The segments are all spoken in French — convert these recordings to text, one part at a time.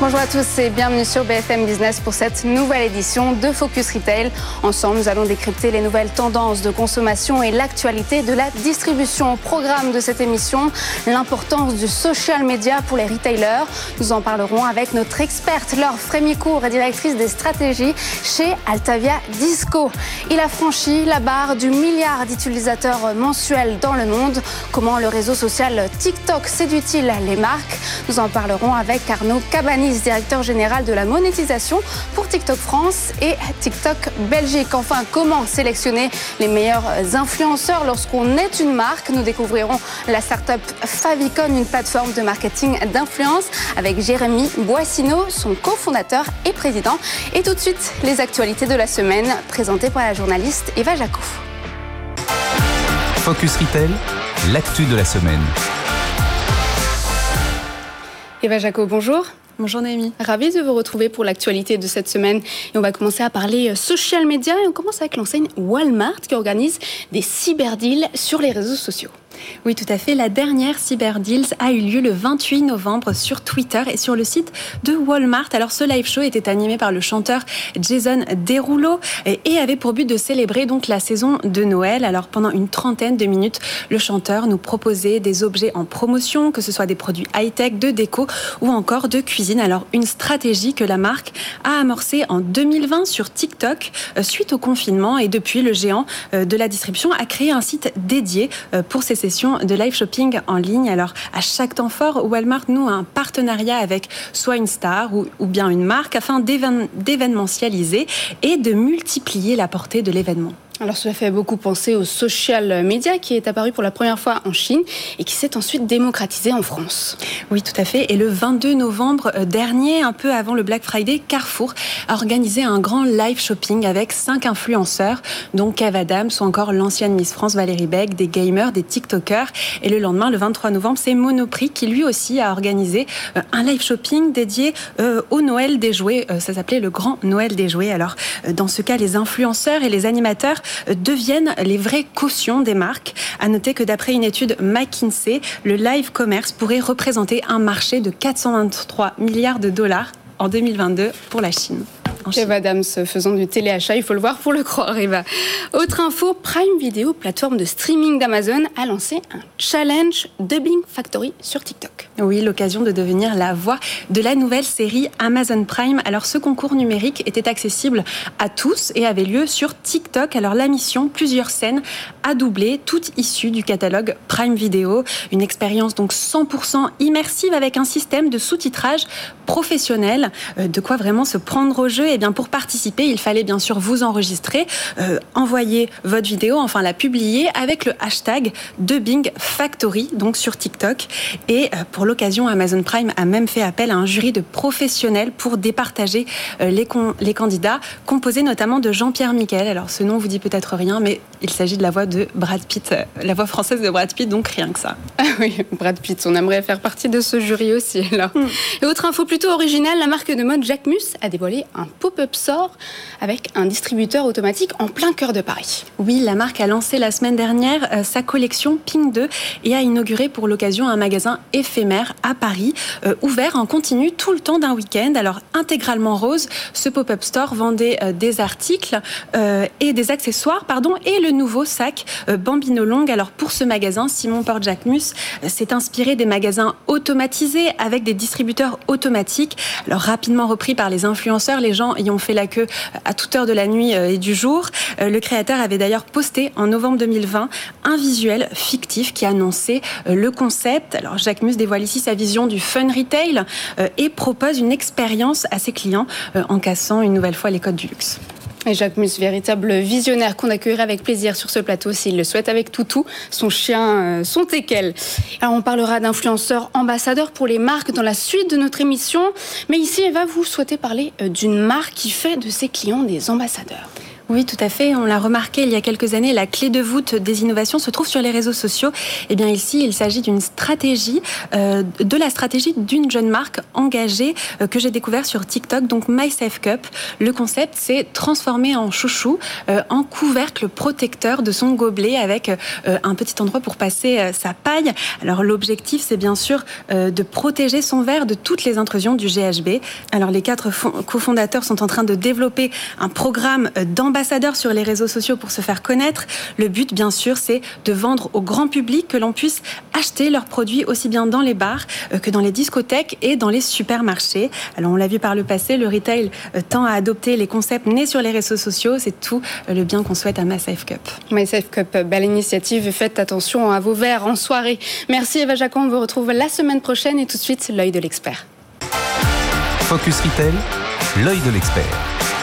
Bonjour à tous et bienvenue sur BFM Business pour cette nouvelle édition de Focus Retail. Ensemble, nous allons décrypter les nouvelles tendances de consommation et l'actualité de la distribution. Programme de cette émission, l'importance du social media pour les retailers. Nous en parlerons avec notre experte Laure Frémicourt, directrice des stratégies chez Altavia Disco. Il a franchi la barre du milliard d'utilisateurs mensuels dans le monde. Comment le réseau social TikTok séduit-il les marques? Nous en parlerons avec Arnaud Cabanis directeur général de la monétisation pour TikTok France et TikTok Belgique. Enfin, comment sélectionner les meilleurs influenceurs lorsqu'on est une marque? Nous découvrirons la startup Favicon, une plateforme de marketing d'influence avec Jérémy Boissino, son cofondateur et président. Et tout de suite, les actualités de la semaine présentées par la journaliste Eva Jaco. Focus Retail, l'actu de la semaine. Eva Jaco, bonjour. Bonjour Naomi. Ravie de vous retrouver pour l'actualité de cette semaine. Et on va commencer à parler euh, social media et on commence avec l'enseigne Walmart qui organise des cyberdeals sur les réseaux sociaux. Oui, tout à fait. La dernière Cyber Deals a eu lieu le 28 novembre sur Twitter et sur le site de Walmart. Alors, ce live show était animé par le chanteur Jason Derulo et avait pour but de célébrer donc la saison de Noël. Alors, pendant une trentaine de minutes, le chanteur nous proposait des objets en promotion, que ce soit des produits high-tech, de déco ou encore de cuisine. Alors, une stratégie que la marque a amorcée en 2020 sur TikTok euh, suite au confinement et depuis, le géant euh, de la distribution a créé un site dédié euh, pour ces de live shopping en ligne. Alors, à chaque temps fort, Walmart noue un partenariat avec soit une star ou, ou bien une marque afin d'événementialiser et de multiplier la portée de l'événement. Alors cela fait beaucoup penser au social media qui est apparu pour la première fois en Chine et qui s'est ensuite démocratisé en France. Oui, tout à fait. Et le 22 novembre euh, dernier, un peu avant le Black Friday, Carrefour a organisé un grand live shopping avec cinq influenceurs, dont Kev Adams ou encore l'ancienne Miss France Valérie Beck, des gamers, des TikTokers. Et le lendemain, le 23 novembre, c'est Monoprix qui lui aussi a organisé euh, un live shopping dédié euh, au Noël des jouets. Ça s'appelait le Grand Noël des jouets. Alors, dans ce cas, les influenceurs et les animateurs deviennent les vraies cautions des marques. À noter que d'après une étude McKinsey, le live commerce pourrait représenter un marché de 423 milliards de dollars en 2022 pour la Chine. Eva Adams faisant du téléachat, il faut le voir pour le croire, Eva. Autre info, Prime Video, plateforme de streaming d'Amazon, a lancé un challenge Dubbing Factory sur TikTok. Oui, l'occasion de devenir la voix de la nouvelle série Amazon Prime. Alors, ce concours numérique était accessible à tous et avait lieu sur TikTok. Alors, la mission, plusieurs scènes à doubler, toutes issues du catalogue Prime Video. Une expérience donc 100% immersive avec un système de sous-titrage professionnel. Euh, de quoi vraiment se prendre au jeu eh bien, pour participer, il fallait bien sûr vous enregistrer, euh, envoyer votre vidéo, enfin la publier avec le hashtag Dubbing Factory, donc sur TikTok. Et euh, pour l'occasion, Amazon Prime a même fait appel à un jury de professionnels pour départager euh, les, les candidats, composé notamment de Jean-Pierre Miquel. Alors ce nom vous dit peut-être rien, mais il s'agit de la voix de Brad Pitt, la voix française de Brad Pitt, donc rien que ça. Ah oui, Brad Pitt, on aimerait faire partie de ce jury aussi. Alors. Hmm. Et autre info plutôt originale, la marque de mode Jacquemus a dévoilé un pop-up store avec un distributeur automatique en plein cœur de Paris. Oui, la marque a lancé la semaine dernière euh, sa collection Pink 2 et a inauguré pour l'occasion un magasin éphémère à Paris, euh, ouvert en continu tout le temps d'un week-end. Alors intégralement rose, ce pop-up store vendait euh, des articles et des accessoires, pardon, et le nouveau sac Bambino Long. Alors pour ce magasin, Simon Port Jacquemus s'est inspiré des magasins automatisés avec des distributeurs automatiques. Alors rapidement repris par les influenceurs, les gens y ont fait la queue à toute heure de la nuit euh, et du jour. Euh, le créateur avait d'ailleurs posté en novembre 2020 un visuel fictif qui annonçait euh, le concept. Alors Jacques Mus dévoile ici sa vision du fun retail et propose une expérience à ses clients en cassant une nouvelle fois les codes du luxe. Et Jacques Mus, véritable visionnaire qu'on accueillerait avec plaisir sur ce plateau s'il le souhaite avec Toutou, son chien, son teckel. Alors on parlera d'influenceurs ambassadeurs pour les marques dans la suite de notre émission. Mais ici, Eva, vous souhaitez parler d'une marque qui fait de ses clients des ambassadeurs. Oui, tout à fait. On l'a remarqué il y a quelques années, la clé de voûte des innovations se trouve sur les réseaux sociaux. Eh bien ici, il s'agit d'une stratégie, euh, de la stratégie d'une jeune marque engagée euh, que j'ai découvert sur TikTok, donc My Safe Cup. Le concept, c'est transformer en chouchou euh, en couvercle protecteur de son gobelet avec un petit endroit pour passer sa paille. Alors l'objectif, c'est bien sûr de protéger son verre de toutes les intrusions du GHB. Alors les quatre cofondateurs sont en train de développer un programme d'ambassadeurs sur les réseaux sociaux pour se faire connaître. Le but, bien sûr, c'est de vendre au grand public que l'on puisse acheter leurs produits aussi bien dans les bars euh, que dans les discothèques et dans les supermarchés. Alors on l'a vu par le passé, le retail euh, tend à adopter les concepts nés sur les réseaux sociaux. C'est tout euh, le bien qu'on souhaite à MySafe Cup. MySafe Cup, belle initiative. Faites attention à vos verres en soirée. Merci Eva Jacon. On vous retrouve la semaine prochaine et tout de suite l'œil de l'expert. Focus Retail, l'œil de l'expert.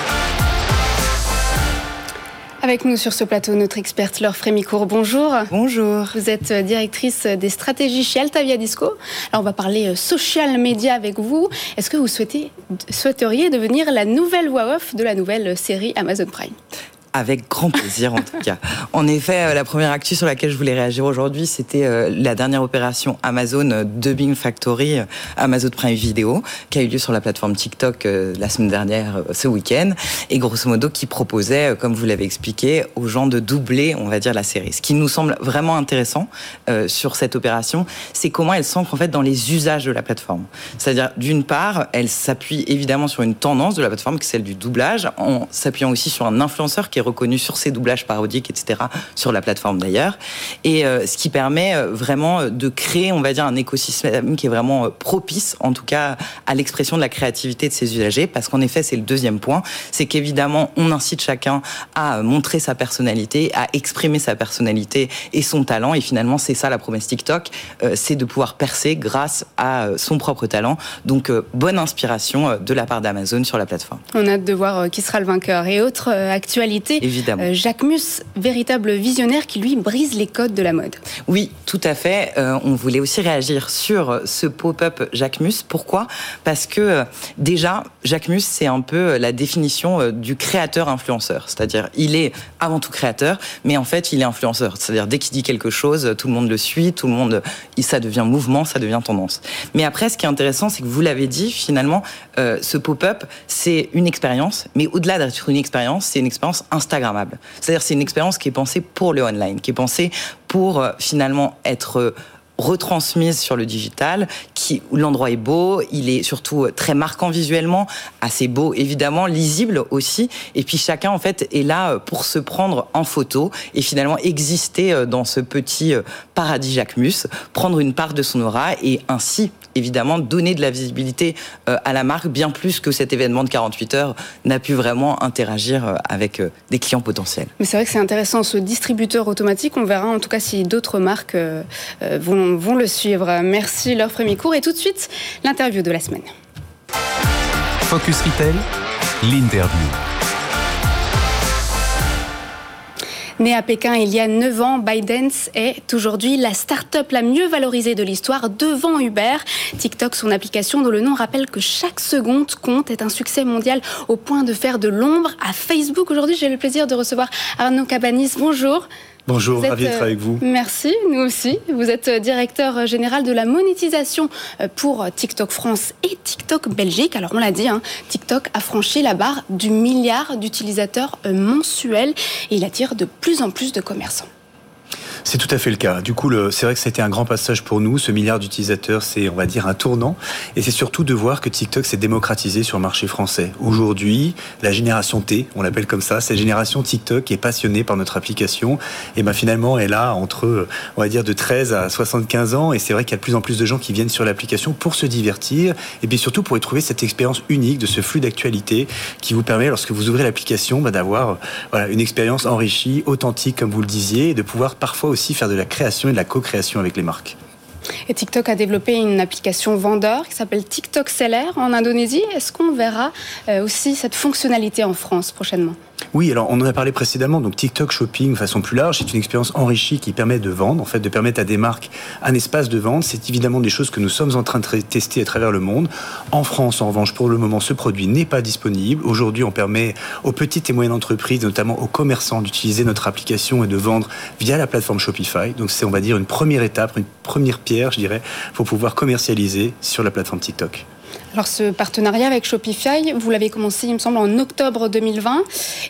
Avec nous sur ce plateau, notre experte Laure Frémicourt. Bonjour. Bonjour. Vous êtes euh, directrice des stratégies chez Altavia Disco. Alors, on va parler euh, social media avec vous. Est-ce que vous souhaitez, souhaiteriez devenir la nouvelle voix off de la nouvelle série Amazon Prime? Avec grand plaisir, en tout cas. En effet, euh, la première actu sur laquelle je voulais réagir aujourd'hui, c'était euh, la dernière opération Amazon euh, Dubbing Factory, Amazon Prime Video, qui a eu lieu sur la plateforme TikTok la semaine dernière, ce week-end, et grosso modo qui proposait, comme vous l'avez expliqué, aux gens de doubler, on va dire, la série. Ce qui nous semble vraiment intéressant sur cette opération, c'est comment elle s'ancre en fait dans les usages de la plateforme. C'est-à-dire, d'une part, elle s'appuie évidemment sur une tendance de la plateforme, qui est celle du doublage, en s'appuyant aussi sur un influenceur qui reconnu sur ses doublages parodiques, etc., sur la plateforme d'ailleurs. Et euh, ce qui permet euh, vraiment de créer, on va dire, un écosystème qui est vraiment euh, propice, en tout cas, à l'expression de la créativité de ses usagers, parce qu'en effet, c'est le deuxième point, c'est qu'évidemment, on incite chacun à montrer sa personnalité, à exprimer sa personnalité et son talent. Et finalement, c'est ça la promesse TikTok, c'est de pouvoir percer grâce à son propre talent. Donc, bonne inspiration de la part d'Amazon sur la plateforme. On a hâte de voir qui sera le vainqueur. Et autre actualité, Évidemment. Euh, Jacques Mus, véritable visionnaire qui lui brise les codes de la mode. Oui, tout à fait. Euh, on voulait aussi réagir sur ce pop-up Jacques Mus. Pourquoi? Parce que euh, déjà, Jacques Mus, c'est un peu la définition du créateur-influenceur. C'est-à-dire, il est avant tout créateur, mais en fait, il est influenceur. C'est-à-dire, dès qu'il dit quelque chose, tout le monde le suit, tout le monde, ça devient mouvement, ça devient tendance. Mais après, ce qui est intéressant, c'est que vous l'avez dit, finalement, ce pop-up, c'est une expérience, mais au-delà d'être une expérience, c'est une expérience C'est-à-dire c'est une expérience qui est pensée pour le online, qui est pensée pour euh, finalement être euh, retransmise sur le digital, qui, l'endroit est beau, il est surtout euh, très marquant visuellement, assez beau évidemment, lisible aussi, et puis chacun en fait est là pour se prendre en photo et finalement exister dans ce petit paradis Jacquemus, prendre une part de son aura et ainsi évidemment donner de la visibilité euh, à la marque bien plus que cet événement de 48 heures n'a pu vraiment interagir euh, avec euh, des clients potentiels. Mais c'est vrai que c'est intéressant ce distributeur automatique. On verra en tout cas si d'autres marques vont, vont, le suivre. Merci Laure Frémicourt et tout de suite l'interview de la semaine. Focus Retail, l'interview. Né à Pékin il y a 9 ans, ByteDance est aujourd'hui la start-up la mieux valorisée de l'histoire devant Uber. TikTok, son application dont le nom rappelle que chaque seconde compte, est un succès mondial au point de faire de l'ombre à Facebook. Aujourd'hui, j'ai le plaisir de recevoir Arnaud Cabanis. Bonjour. Bonjour, ravi d'être avec vous. Euh, merci, nous aussi. Vous êtes euh, directeur général de la monétisation euh, pour TikTok France et TikTok Belgique. Alors on l'a dit, hein, TikTok a franchi la barre du milliard d'utilisateurs mensuels et il attire de plus en plus de commerçants. C'est tout à fait le cas. Du coup, c'est vrai que c'était un grand passage pour nous. Ce milliard d'utilisateurs, c'est, on va dire, un tournant. Et c'est surtout de voir que TikTok s'est démocratisé sur le marché français. Aujourd'hui, la génération T, on l'appelle comme ça, cette génération TikTok est passionnée par notre application, et ben finalement, elle a entre, on va dire, de 13 à 75 ans. Et c'est vrai qu'il y a de plus en plus de gens qui viennent sur l'application pour se divertir, et puis surtout pour y trouver cette expérience unique de ce flux d'actualité qui vous permet, lorsque vous ouvrez l'application, ben, d'avoir voilà, une expérience enrichie, authentique, comme vous le disiez, et de pouvoir parfois aussi faire de la création et de la co-création avec les marques. Et TikTok a développé une application vendeur qui s'appelle TikTok Seller en Indonésie. Est-ce qu'on verra euh, aussi cette fonctionnalité en France prochainement? Oui, alors on en a parlé précédemment. Donc TikTok Shopping, de façon plus large, c'est une expérience enrichie qui permet de vendre, en fait, de permettre à des marques un espace de vente. C'est évidemment des choses que nous sommes en train de tester à travers le monde. En France, en revanche, pour le moment, ce produit n'est pas disponible. Aujourd'hui, on permet aux petites et moyennes entreprises, notamment aux commerçants, d'utiliser notre application et de vendre via la plateforme Shopify. Donc c'est, on va dire, une première étape, une première pierre, je dirais, pour pouvoir commercialiser sur la plateforme TikTok. Alors ce partenariat avec Shopify, vous l'avez commencé, il me semble, en octobre 2020.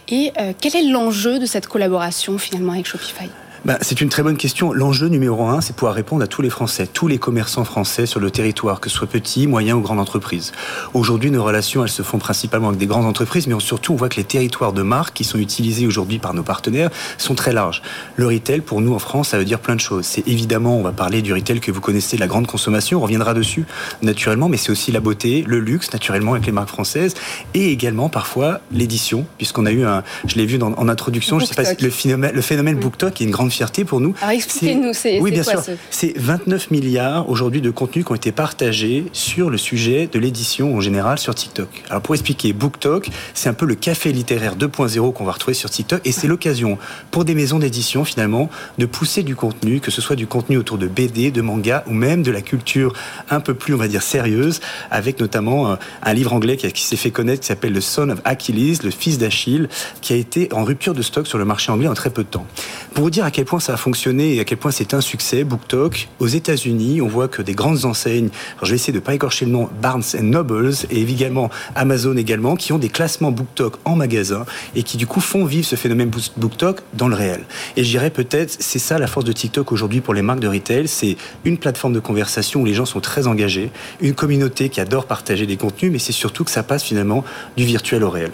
Et euh, quel est l'enjeu de cette collaboration finalement avec Shopify? Bah, c'est une très bonne question. L'enjeu numéro un, c'est pouvoir répondre à tous les Français, tous les commerçants français sur le territoire, que ce soit petits, moyens ou grandes entreprises. Aujourd'hui, nos relations, elles se font principalement avec des grandes entreprises, mais surtout, on voit que les territoires de marque qui sont utilisés aujourd'hui par nos partenaires sont très larges. Le retail, pour nous en France, ça veut dire plein de choses. C'est évidemment, on va parler du retail que vous connaissez, la grande consommation, on reviendra dessus naturellement, mais c'est aussi la beauté, le luxe, naturellement, avec les marques françaises, et également parfois l'édition, puisqu'on a eu un, je l'ai vu en introduction, je sais pas, le phénomène, le phénomène BookTok qui est une grande fierté pour nous. Alors expliquez-nous, c'est Oui, bien sûr. C'est 29 milliards aujourd'hui de contenus qui ont été partagés sur le sujet de l'édition en général sur TikTok. Alors pour expliquer, BookTok, c'est un peu le café littéraire 2.0 qu'on va retrouver sur TikTok et c'est l'occasion pour des maisons d'édition finalement de pousser du contenu, que ce soit du contenu autour de BD, de manga ou même de la culture un peu plus, on va dire, sérieuse, avec notamment euh, un livre anglais qui, s'est fait connaître qui s'appelle The Son of Achilles, le fils d'Achille, qui a été en rupture de stock sur le marché anglais en très peu de temps. Pour vous dire à quel point ça a fonctionné et à quel point c'est un succès, BookTok, aux États-Unis, on voit que des grandes enseignes, je vais essayer de pas écorcher le nom, Barnes Nobles et également Amazon également, qui ont des classements BookTok en magasin et qui du coup font vivre ce phénomène BookTok dans le réel. Et je dirais peut-être, c'est ça la force de TikTok aujourd'hui pour les marques de retail, c'est une plateforme de conversation où les gens sont très engagés, une communauté qui adore partager des contenus, mais c'est surtout que ça passe finalement du virtuel au réel.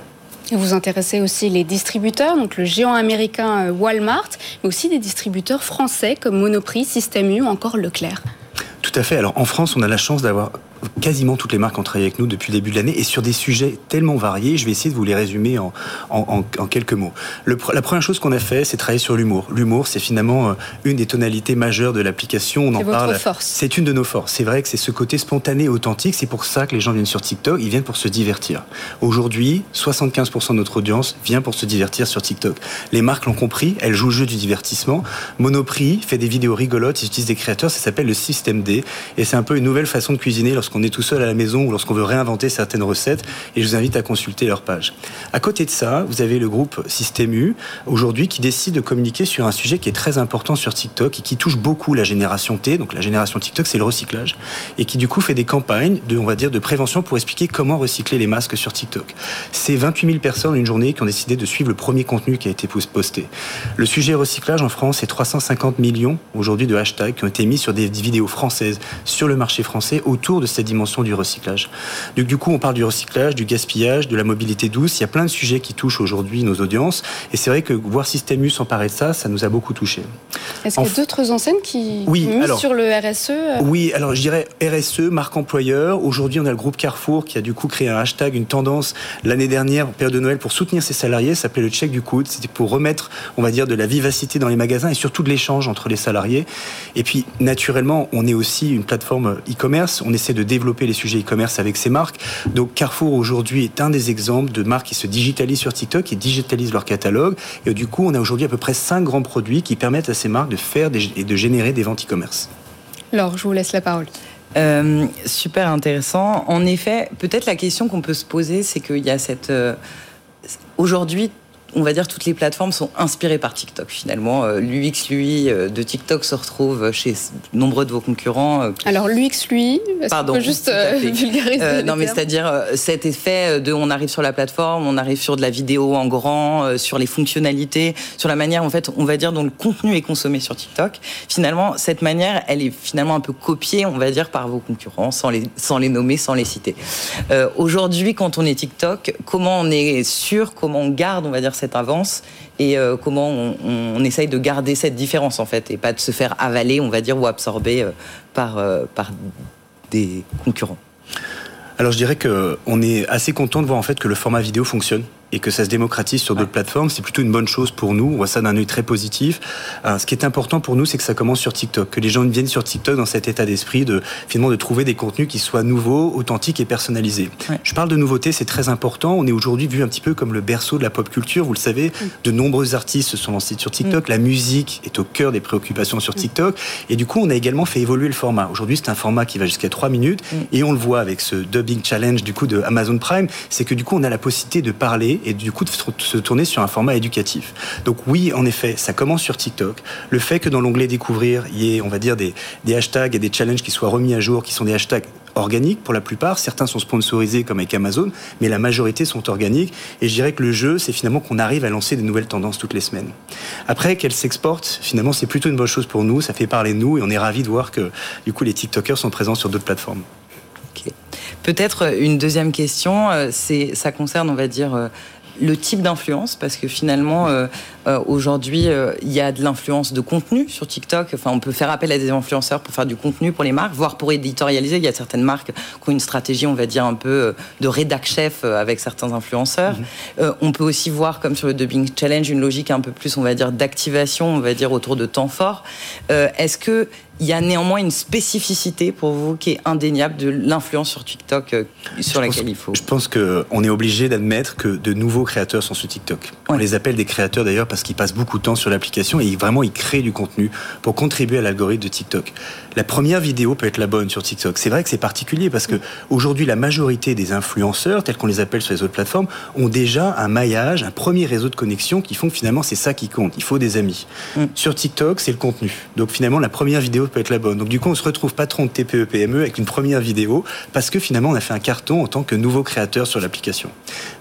Vous intéressez aussi les distributeurs, donc le géant américain euh, Walmart, mais aussi des distributeurs français comme Monoprix, Système U ou encore Leclerc. Tout à fait. Alors en France, on a la chance d'avoir quasiment toutes les marques ont travaillé avec nous depuis le début de l'année et sur des sujets tellement variés. Je vais essayer de vous les résumer en, en, en quelques mots. Le, la première chose qu'on a fait, c'est travailler sur l'humour. L'humour, c'est finalement euh, une des tonalités majeures de l'application. On en parle. C'est une de nos forces. C'est vrai que c'est ce côté spontané et authentique. C'est pour ça que les gens viennent sur TikTok. Ils viennent pour se divertir. Aujourd'hui, 75% de notre audience vient pour se divertir sur TikTok. Les marques l'ont compris. Elles jouent le jeu du divertissement. Monoprix fait des vidéos rigolotes. Ils utilisent des créateurs. Ça s'appelle le système D. Et c'est un peu une nouvelle façon de cuisiner lorsqu'on est tout seul à la maison ou lorsqu'on veut réinventer certaines recettes. Et je vous invite à consulter leur page. À côté de ça, vous avez le groupe Système U, aujourd'hui, qui décide de communiquer sur un sujet qui est très important sur TikTok et qui touche beaucoup la génération T. Donc la génération TikTok, c'est le recyclage. Et qui du coup fait des campagnes de, on va dire, de prévention pour expliquer comment recycler les masques sur TikTok. C'est 28 000 personnes une journée qui ont décidé de suivre le premier contenu qui a été posté. Le sujet recyclage en France, c'est 350 millions aujourd'hui de hashtags qui ont été mis sur des vidéos françaises sur le marché français autour de cette dimension du recyclage. Donc, du coup, on parle du recyclage, du gaspillage, de la mobilité douce. Il y a plein de sujets qui touchent aujourd'hui nos audiences. Et c'est vrai que voir Système U s'emparer de ça, ça nous a beaucoup touché. Est-ce qu'il y a d'autres enseignes qui oui, sur le RSE euh Oui, alors je dirais RSE, marque employeur. Aujourd'hui, on a le groupe Carrefour qui a du coup créé un hashtag, une tendance l'année dernière, période de Noël, pour soutenir ses salariés. Ça s'appelait le check du coude. C'était pour remettre, on va dire, de la vivacité dans les magasins et surtout de l'échange entre les salariés. Et puis, naturellement, on est aussi une plateforme e-commerce. On essaie de développer les sujets e-commerce avec ces marques. Donc Carrefour aujourd'hui est un des exemples de marques qui se digitalisent sur TikTok et digitalisent leur catalogue. Et du coup, on a aujourd'hui à peu près cinq grands produits qui permettent à ces marques de faire et de générer des ventes e-commerce. Laure, je vous laisse la parole. Euh, super intéressant. En effet, peut-être la question qu'on peut se poser, c'est qu'il y a cette... Euh, aujourd'hui, on va dire toutes les plateformes sont inspirées par TikTok finalement. Euh, L'UX lui euh, de TikTok se retrouve chez nombreux de vos concurrents. Euh, Alors l'UX lui, pardon, peut juste vulgariser. non mais c'est-à-dire cet effet de on arrive sur la plateforme, on arrive sur de la vidéo en grand, sur les fonctionnalités, sur la manière en fait on va dire dont le contenu est consommé sur TikTok. Finalement cette manière elle est finalement un peu copiée on va dire par vos concurrents sans les sans les nommer, sans les citer. Aujourd'hui quand on est TikTok, comment on est sûr, comment on garde on va dire cette avance et euh, comment on, essaye de garder cette différence en fait et pas de se faire avaler, on va dire, ou absorber euh, par, euh, par des concurrents. Alors je dirais qu'on est assez content de voir en fait que le format vidéo fonctionne et que ça se démocratise sur d'autres plateformes, c'est plutôt une bonne chose pour nous. On voit ça d'un œil très positif. ce qui est important pour nous, c'est que ça commence sur TikTok, que les gens viennent sur TikTok dans cet état d'esprit de finalement de trouver des contenus qui soient nouveaux, authentiques et personnalisés. Je parle de nouveautés, c'est très important. On est aujourd'hui vu un petit peu comme le berceau de la pop culture. Vous le savez, mm. de nombreux artistes se sont lancés sur TikTok. Mm. La musique est au cœur des préoccupations sur mm. TikTok. Et du coup, on a également fait évoluer le format. Aujourd'hui, c'est un format qui va jusqu'à 3 minutes. Et on le voit avec ce dubbing challenge du coup de Amazon Prime, c'est que du coup, on a la possibilité de parler et du coup de se tourner sur un format éducatif. Donc oui, en effet, ça commence sur TikTok. Le fait que dans l'onglet découvrir, il y ait, on va dire, des, des hashtags et des challenges qui soient remis à jour, qui sont des hashtags organiques pour la plupart. Certains sont sponsorisés comme avec Amazon, mais la majorité sont organiques. Et je dirais que le jeu, c'est finalement qu'on arrive à lancer des nouvelles tendances toutes les semaines. Après, qu'elles s'exportent, finalement, c'est plutôt une bonne chose pour nous. Ça fait parler de nous et on est ravis de voir que du coup, les TikTokers sont présents sur d'autres plateformes. Peut-être une deuxième question, euh, c'est ça concerne, on va dire, euh, le type d'influence, parce que finalement, euh, euh, aujourd'hui, euh, il y a de l'influence de contenu sur TikTok. Enfin, on peut faire appel à des influenceurs pour faire du contenu pour les marques, voire pour éditorialiser. Il y a certaines marques qui ont une stratégie, on va dire, un peu de rédac chef avec certains influenceurs. Mhm. on peut aussi voir, comme sur le Dubbing Challenge, une logique un peu plus, on va dire, d'activation, on va dire, autour de temps fort. Est-ce que il y a néanmoins une spécificité pour vous qui est indéniable de l'influence sur TikTok sur laquelle il faut. Je pense qu'on est obligé d'admettre que de nouveaux créateurs sont sur TikTok. On les appelle des créateurs d'ailleurs parce qu'ils passent beaucoup de temps sur l'application et vraiment ils créent du contenu pour contribuer à l'algorithme de TikTok. La première vidéo peut être la bonne sur TikTok. C'est vrai que c'est particulier parce que aujourd'hui la majorité des influenceurs, tels qu'on les appelle sur les autres plateformes, ont déjà un maillage, un premier réseau de connexion qui font que finalement c'est ça qui compte. Il faut des amis. Mm. Sur TikTok, c'est le contenu. Donc finalement la première vidéo peut être la bonne. Donc du coup on se retrouve patron de TPE PME avec une première vidéo parce que finalement on a fait un carton en tant que nouveau créateur sur l'application.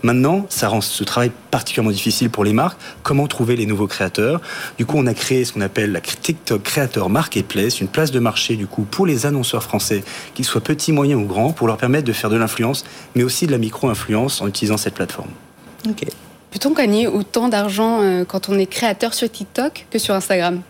Maintenant, ça rend ce travail particulièrement difficile pour les marques. Comment trouver les nouveaux créateurs? Du coup, on a créé ce qu'on appelle la TikTok Creator Marketplace, une place de marché du coup pour les annonceurs français, qu'ils soient petits, moyens ou grands, pour leur permettre de faire de l'influence, mais aussi de la micro-influence en utilisant cette plateforme. Ok. Peut-on gagner autant d'argent euh, quand on est créateur sur TikTok que sur Instagram?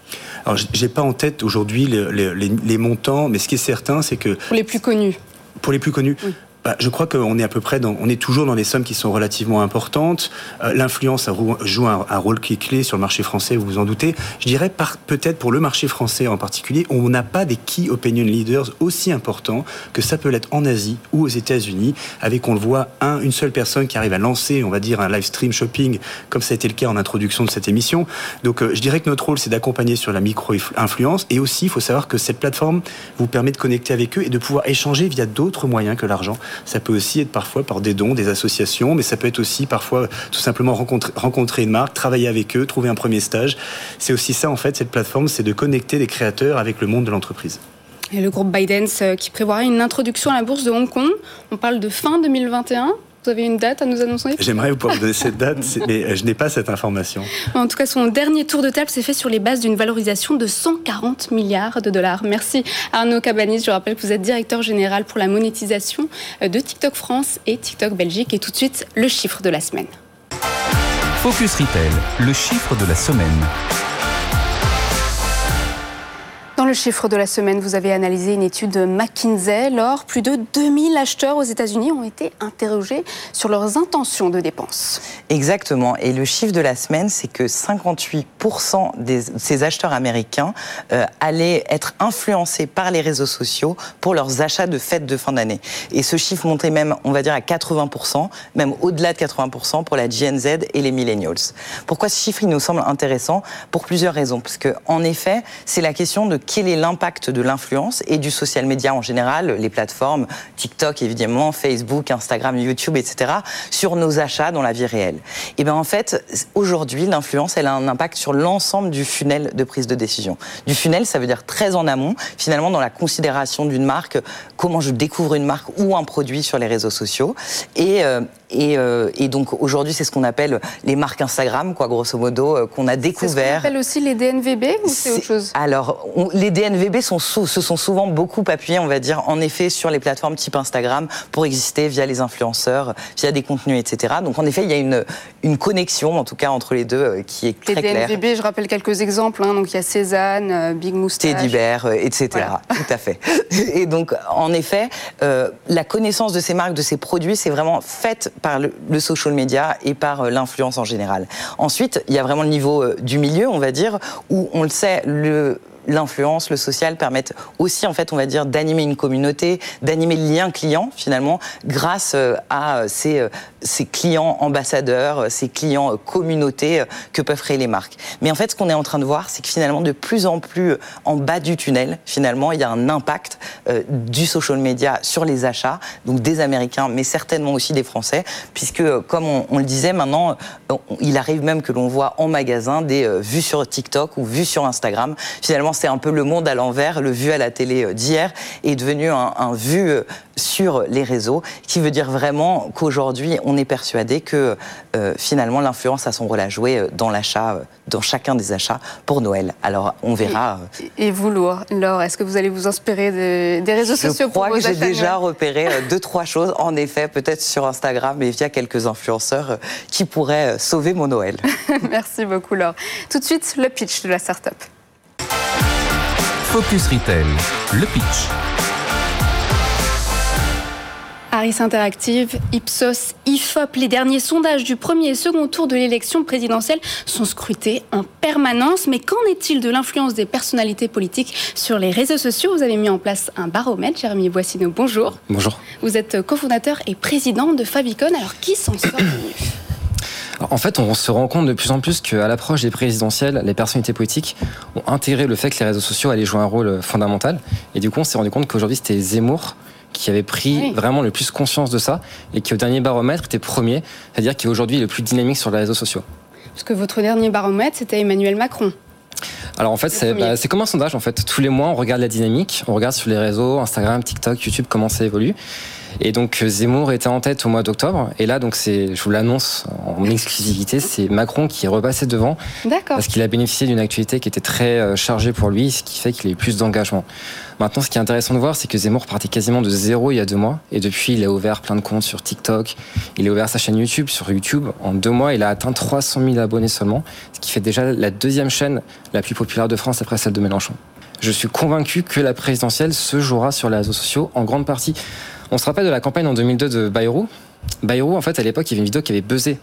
Alors, j'ai pas en tête aujourd'hui les, les, montants, mais ce qui est certain, c'est que pour les plus connus. Pour les plus connus. Oui. Bah, je crois qu'on est à peu près dans, on est toujours dans des sommes qui sont relativement importantes. Euh, l'influence joue un, rôle qui est clé sur le marché français, vous vous en doutez. Je dirais peut-être pour le marché français en particulier, on n'a pas des key opinion leaders aussi importants que ça peut l'être en Asie ou aux États-Unis, avec on le voit un, une seule personne qui arrive à lancer, on va dire un live stream shopping, comme ça a été le cas en introduction de cette émission. Donc euh, je dirais que notre rôle c'est d'accompagner sur la micro-influence et aussi il faut savoir que cette plateforme vous permet de connecter avec eux et de pouvoir échanger via d'autres moyens que l'argent. Ça peut aussi être parfois par des dons, des associations, mais ça peut être aussi parfois tout simplement rencontrer, une marque, travailler avec eux, trouver un premier stage. C'est aussi ça, en fait, cette plateforme, c'est de connecter les créateurs avec le monde de l'entreprise. Et le groupe Biden euh, qui prévoirait une introduction à la bourse de Hong Kong. On parle de fin 2021. Vous avez une date à nous annoncer J'aimerais pouvoir vous donner cette date, mais je n'ai pas cette information. En tout cas, son dernier tour de table s'est fait sur les bases d'une valorisation de 140 milliards de dollars. Merci Arnaud Cabanis. Je rappelle que vous êtes directeur général pour la monétisation euh, de TikTok France et TikTok Belgique. Et tout de suite, le chiffre de la semaine. Focus Retail, le chiffre de la semaine. Le chiffre de la semaine, vous avez analysé une étude McKinsey. Lors, plus de 2000 acheteurs aux États-Unis ont été interrogés sur leurs intentions de dépenses. Exactement. Et le chiffre de la semaine, c'est que 58% de ces acheteurs américains euh, allaient être influencés par les réseaux sociaux pour leurs achats de fêtes de fin d'année. Et ce chiffre montait même, on va dire, à 80%, même au-delà de 80% pour la Gen Z et les millennials. Pourquoi ce chiffre, il nous semble intéressant? Pour plusieurs raisons. Parce en effet, c'est la question de quel est l'impact de l'influence et du social media en général, les plateformes, TikTok évidemment, Facebook, Instagram, YouTube, etc., sur nos achats dans la vie réelle. Et bien en fait, aujourd'hui, l'influence, elle a un impact sur l'ensemble du funnel de prise de décision. Du funnel, ça veut dire très en amont, finalement dans la considération d'une marque, comment je découvre une marque ou un produit sur les réseaux sociaux. Et, euh, euh, et, donc aujourd'hui, c'est ce qu'on appelle les marques Instagram, quoi, grosso modo, euh, qu'on a découvert. C'est ce qu'on appelle aussi les DNVB ou c'est autre chose Alors, les DNVB sont se sont souvent beaucoup appuyés, on va dire, en effet, sur les plateformes type Instagram pour exister via les influenceurs, via des contenus, etc. Donc en effet, il y a une, une connexion, en tout cas, entre les deux euh, qui est très claire. Les DNVB, je rappelle quelques exemples. Hein, donc il y a Cézanne, Big Moustache. Teddy Bear, etc. Tout à fait. Et donc, en effet, la connaissance de ces marques, de ces produits, c'est vraiment faite par le, social media et par l'influence en général. Ensuite, il y a vraiment le niveau du milieu, on va dire, où on le sait, le l'influence, le social permettent aussi, en fait, on va dire, d'animer une communauté, d'animer le lien client, finalement, grâce euh, à euh, ces, euh, ces clients ambassadeurs, ces clients communautés que peuvent créer les marques. Mais en fait, ce qu'on est en train de voir, c'est que finalement, de plus en plus en bas du tunnel, finalement, il y a un impact du social media sur les achats, donc des Américains, mais certainement aussi des Français, puisque, comme on, le disait, maintenant, il arrive même que l'on voit en magasin des vues sur TikTok ou vues sur Instagram. Finalement, c'est un peu le monde à l'envers, le vu à la télé euh, d'hier est devenu un, vu euh, sur les réseaux, qui veut dire vraiment qu'aujourd'hui, on est persuadé que euh, finalement, l'influence a son rôle à jouer dans l'achat, dans chacun des achats pour Noël. Alors, on verra. Et, vous, Laure, est-ce que vous allez vous inspirer des réseaux sociaux Je crois que j'ai déjà repéré deux, trois choses, en effet, peut-être sur Instagram et via quelques influenceurs qui pourraient sauver mon Noël. Merci beaucoup, Laure. Tout de suite, le pitch de la start-up. Focus Retail, le pitch. Harris Interactive, Ipsos, IFOP, les derniers sondages du premier et second tour de l'élection présidentielle sont scrutés en permanence. Mais qu'en est-il de l'influence des personnalités politiques sur les réseaux sociaux? Vous avez mis en place un baromètre. Jérémy Boissino, bonjour. Bonjour. Vous êtes cofondateur et président de Favicon. Alors, qui s'en sort en fait, on se rend compte de plus en plus qu'à l'approche des présidentielles, les personnalités politiques ont intégré le fait que les réseaux sociaux allaient jouer un rôle fondamental. Et du coup, on s'est rendu compte qu'aujourd'hui, c'était Zemmour qui avait pris vraiment le plus conscience de ça et qui, au dernier baromètre, était premier, c'est-à-dire qui est aujourd'hui le plus dynamique sur les réseaux sociaux. Parce que votre dernier baromètre, c'était Emmanuel Macron. Alors en fait, bah, c'est comme un sondage. En fait, tous les mois, on regarde la dynamique, on regarde sur les réseaux, Instagram, TikTok, YouTube, comment ça évolue. Et donc Zemmour était en tête au mois d'octobre. Et là, donc c'est, je vous l'annonce en exclusivité, c'est Macron qui est repassé devant. Parce qu'il a bénéficié d'une actualité qui était très euh, chargée pour lui, ce qui fait qu'il a eu plus d'engagement. Maintenant, ce qui est intéressant de voir, c'est que Zemmour partait quasiment de zéro il y a deux mois. Et depuis, il a ouvert plein de comptes sur TikTok. Il a ouvert sa chaîne YouTube. Sur YouTube, en deux mois, il a atteint 300 000 abonnés seulement. Ce qui fait déjà la deuxième chaîne la plus populaire de France après celle de Mélenchon. Je suis convaincu que la présidentielle se jouera sur les réseaux sociaux, en grande partie on se rappelle de la campagne en 2002 de Bayrou. Bayrou, en fait, à l'époque, il y avait une vidéo qui avait buzzé.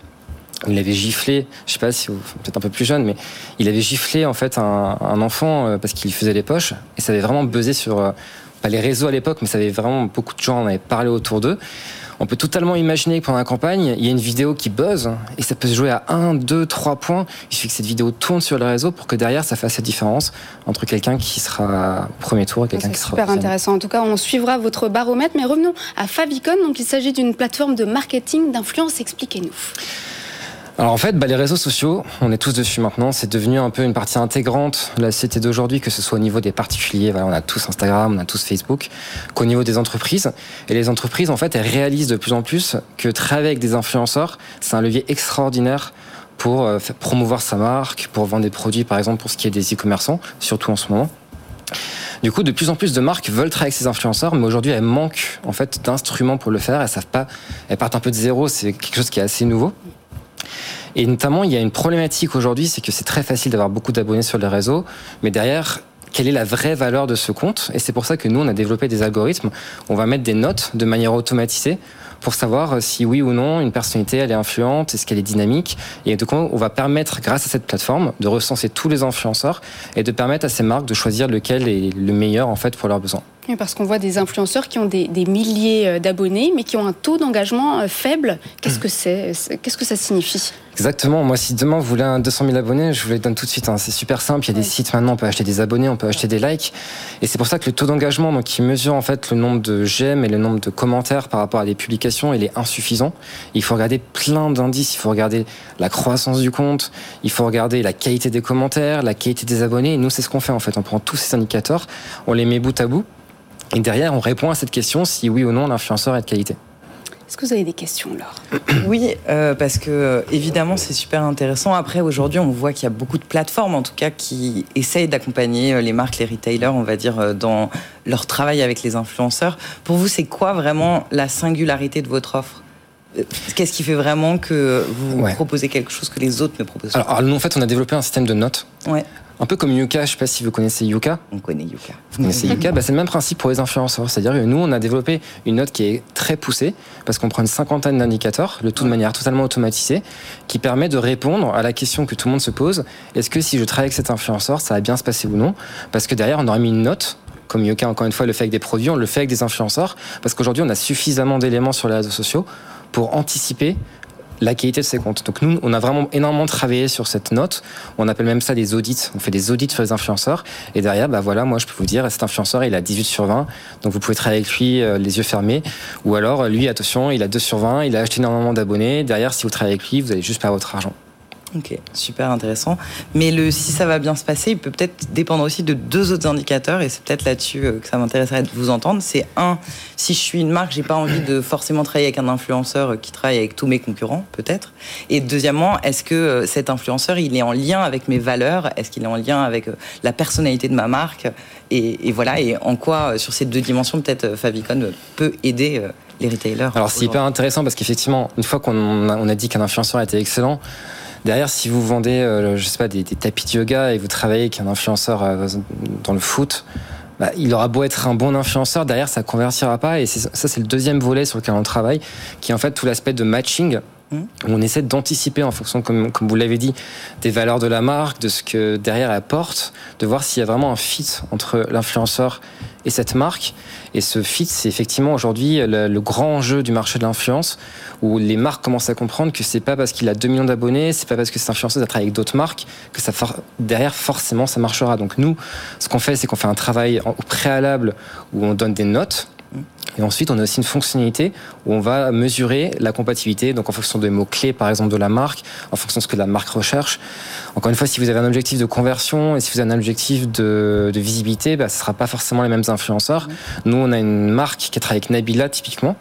Il avait giflé, je sais pas si vous peut-être un peu plus jeune, mais il avait giflé en fait un, enfant euh, parce qu'il faisait les poches et ça avait vraiment buzzé sur euh, pas les réseaux à l'époque, mais ça avait vraiment beaucoup de gens en avaient parlé autour d'eux. On peut totalement imaginer que pendant la campagne, il y a une vidéo qui buzz et ça peut se jouer à 1, 2, 3 points. Il suffit que cette vidéo tourne sur le réseau pour que derrière ça fasse la différence entre quelqu'un qui sera au premier tour et quelqu'un qui sera super intéressant. En tout cas, on suivra votre baromètre. Mais revenons à Favicon. Donc, il s'agit d'une plateforme de marketing d'influence. Expliquez-nous. Alors en fait, bah, les réseaux sociaux, on est tous dessus maintenant. C'est devenu un peu une partie intégrante de la société d'aujourd'hui, que ce soit au niveau des particuliers, on a tous Instagram, on a tous Facebook, qu'au niveau des entreprises. Et les entreprises, en fait, elles réalisent de plus en plus que travailler avec des influenceurs, c'est un levier extraordinaire pour euh, promouvoir sa marque, pour vendre des produits, par exemple, pour ce qui est des e-commerçants, surtout en ce moment. Du coup, de plus en plus de marques veulent travailler avec ces influenceurs, mais aujourd'hui, elles manquent en fait d'instruments pour le faire. Elles savent pas. Elles partent un peu de zéro. C'est quelque chose qui est assez nouveau. Et notamment, il y a une problématique aujourd'hui, c'est que c'est très facile d'avoir beaucoup d'abonnés sur les réseaux, mais derrière, quelle est la vraie valeur de ce compte? Et c'est pour ça que nous, on a développé des algorithmes. On va mettre des notes de manière automatisée pour savoir si oui ou non une personnalité elle est influente, est-ce qu'elle est dynamique? Et donc on va permettre, grâce à cette plateforme, de recenser tous les influenceurs et de permettre à ces marques de choisir lequel est le meilleur en fait pour leurs besoins. Oui, parce qu'on voit des influenceurs qui ont des, milliers euh, d'abonnés, mais qui ont un taux d'engagement euh, faible. Qu'est-ce que c'est Qu'est-ce que ça signifie? Exactement. Moi, si demain vous voulez un 200 000 abonnés, je vous les donne tout de suite. Hein. C'est super simple. Il y a des sites maintenant, on peut acheter des abonnés, on peut acheter des likes. Et c'est pour ça que le taux d'engagement, donc qui mesure en fait le nombre de j'aime et le nombre de commentaires par rapport à des publications, il est insuffisant. Il faut regarder plein d'indices. Il faut regarder la croissance du compte. Il faut regarder la qualité des commentaires, la qualité des abonnés. Et nous, c'est ce qu'on fait en fait. On prend tous ces indicateurs, on les met bout à bout et derrière, on répond à cette question si oui ou non l'influenceur est de qualité. Est-ce que vous avez des questions, Laure Oui, euh, parce que euh, évidemment, c'est super intéressant. Après, aujourd'hui, on voit qu'il y a beaucoup de plateformes, en tout cas, qui essayent d'accompagner euh, les marques, les retailers, on va dire, dans leur travail avec les influenceurs. Pour vous, c'est quoi vraiment la singularité de votre offre? Qu'est-ce qui fait vraiment que vous proposez quelque chose que les autres ne proposent pas? Alors, nous, en fait, on a développé un système de notes. Ouais. Un peu comme Yuka, je sais pas si vous connaissez Yuka. On connaît Yuka. Vous connaissez Yuka, bah, c'est le même principe pour les influenceurs. C'est-à-dire que nous, on a développé une note qui est très poussée, parce qu'on prend une cinquantaine d'indicateurs, le tout de manière totalement automatisée, qui permet de répondre à la question que tout le monde se pose. Est-ce que si je travaille avec cet influenceur, ça va bien se passer ou non? Parce que derrière, on aurait mis une note comme Yuka, encore une fois, le fait avec des produits, on le fait avec des influenceurs, parce qu'aujourd'hui, on a suffisamment d'éléments sur les réseaux sociaux pour anticiper la qualité de ces comptes. Donc nous, on a vraiment énormément travaillé sur cette note. On appelle même ça des audits. On fait des audits sur les influenceurs. Et derrière, bah voilà, moi je peux vous dire, cet influenceur, il a 18 sur 20. Donc vous pouvez travailler avec lui euh, les yeux fermés. Ou alors, lui, attention, il a 2 sur 20. Il a acheté énormément d'abonnés. Derrière, si vous travaillez avec lui, vous allez juste perdre votre argent. Ok, super intéressant. Mais le, si ça va bien se passer, il peut peut-être dépendre aussi de deux autres indicateurs, et c'est peut-être là-dessus euh, que ça m'intéresserait de vous entendre. C'est un, si je suis une marque, j'ai pas envie de forcément travailler avec un influenceur qui travaille avec tous mes concurrents, peut-être. Et deuxièmement, est-ce que euh, cet influenceur, il est en lien avec mes valeurs? Est-ce qu'il est en lien avec euh, la personnalité de ma marque? Et, voilà, et en quoi, sur ces deux dimensions, peut-être Favicon peut aider les retailers Alors c'est hyper intéressant parce qu'effectivement, une fois qu'on a, on a dit qu'un influenceur était excellent, Derrière, si vous vendez, euh, je sais pas, des, tapis de yoga et vous travaillez avec un influenceur euh, dans le foot, bah, il aura beau être un bon influenceur, derrière ça convertira pas. Et ça, c'est le deuxième volet sur lequel on travaille, qui est en fait tout l'aspect de matching on essaie d'anticiper en fonction, comme, vous l'avez dit, des valeurs de la marque, de ce que derrière elle apporte, de voir s'il y a vraiment un fit entre l'influenceur et cette marque. Et ce fit, c'est effectivement aujourd'hui le, grand enjeu du marché de l'influence, où les marques commencent à comprendre que c'est pas parce qu'il a 2 millions d'abonnés, c'est pas parce que cet influenceur a travaillé avec d'autres marques, que ça derrière forcément ça marchera. Donc nous, ce qu'on fait, c'est qu'on fait un travail au préalable où on donne des notes et ensuite, on a aussi une fonctionnalité où on va mesurer la compatibilité, donc en fonction des mots-clés, par exemple, de la marque, en fonction de ce que la marque recherche. Encore une fois, si vous avez un objectif de conversion et si vous avez un objectif de, visibilité, bah, ce ne sera pas forcément les mêmes influenceurs. Nous, on a une marque qui a travaillé avec Nabila, typiquement.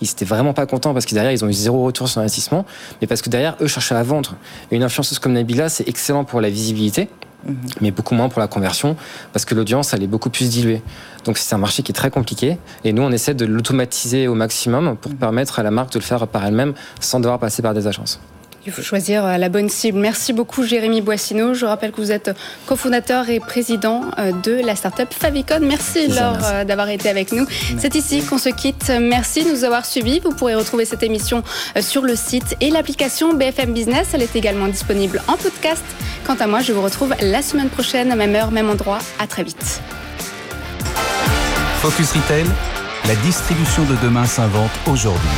Ils étaient vraiment pas contents parce que derrière, ils ont eu zéro retour sur investissement, mais parce que derrière, eux cherchaient à vendre. Et une influenceuse comme Nabila, c'est excellent pour la visibilité, Mhm. mais beaucoup moins pour la conversion, parce que l'audience, elle est beaucoup plus diluée. Donc c'est un marché qui est très compliqué, et nous, on essaie de l'automatiser au maximum pour mhm. permettre à la marque de le faire par elle-même sans devoir passer par des agences. Il faut choisir euh, la bonne cible. Merci beaucoup Jérémy Boissineau. Je rappelle que vous êtes cofondateur et président euh, de la startup Favicon. Merci Laure euh, d'avoir été avec nous. C'est ici qu'on se quitte. Merci de nous avoir suivis. Vous pourrez retrouver cette émission sur le site et l'application BFM Business. Elle est également disponible en podcast. Quant à moi, je vous retrouve la semaine prochaine, même heure, même endroit. À très vite. Focus Retail, la distribution de demain s'invente aujourd'hui.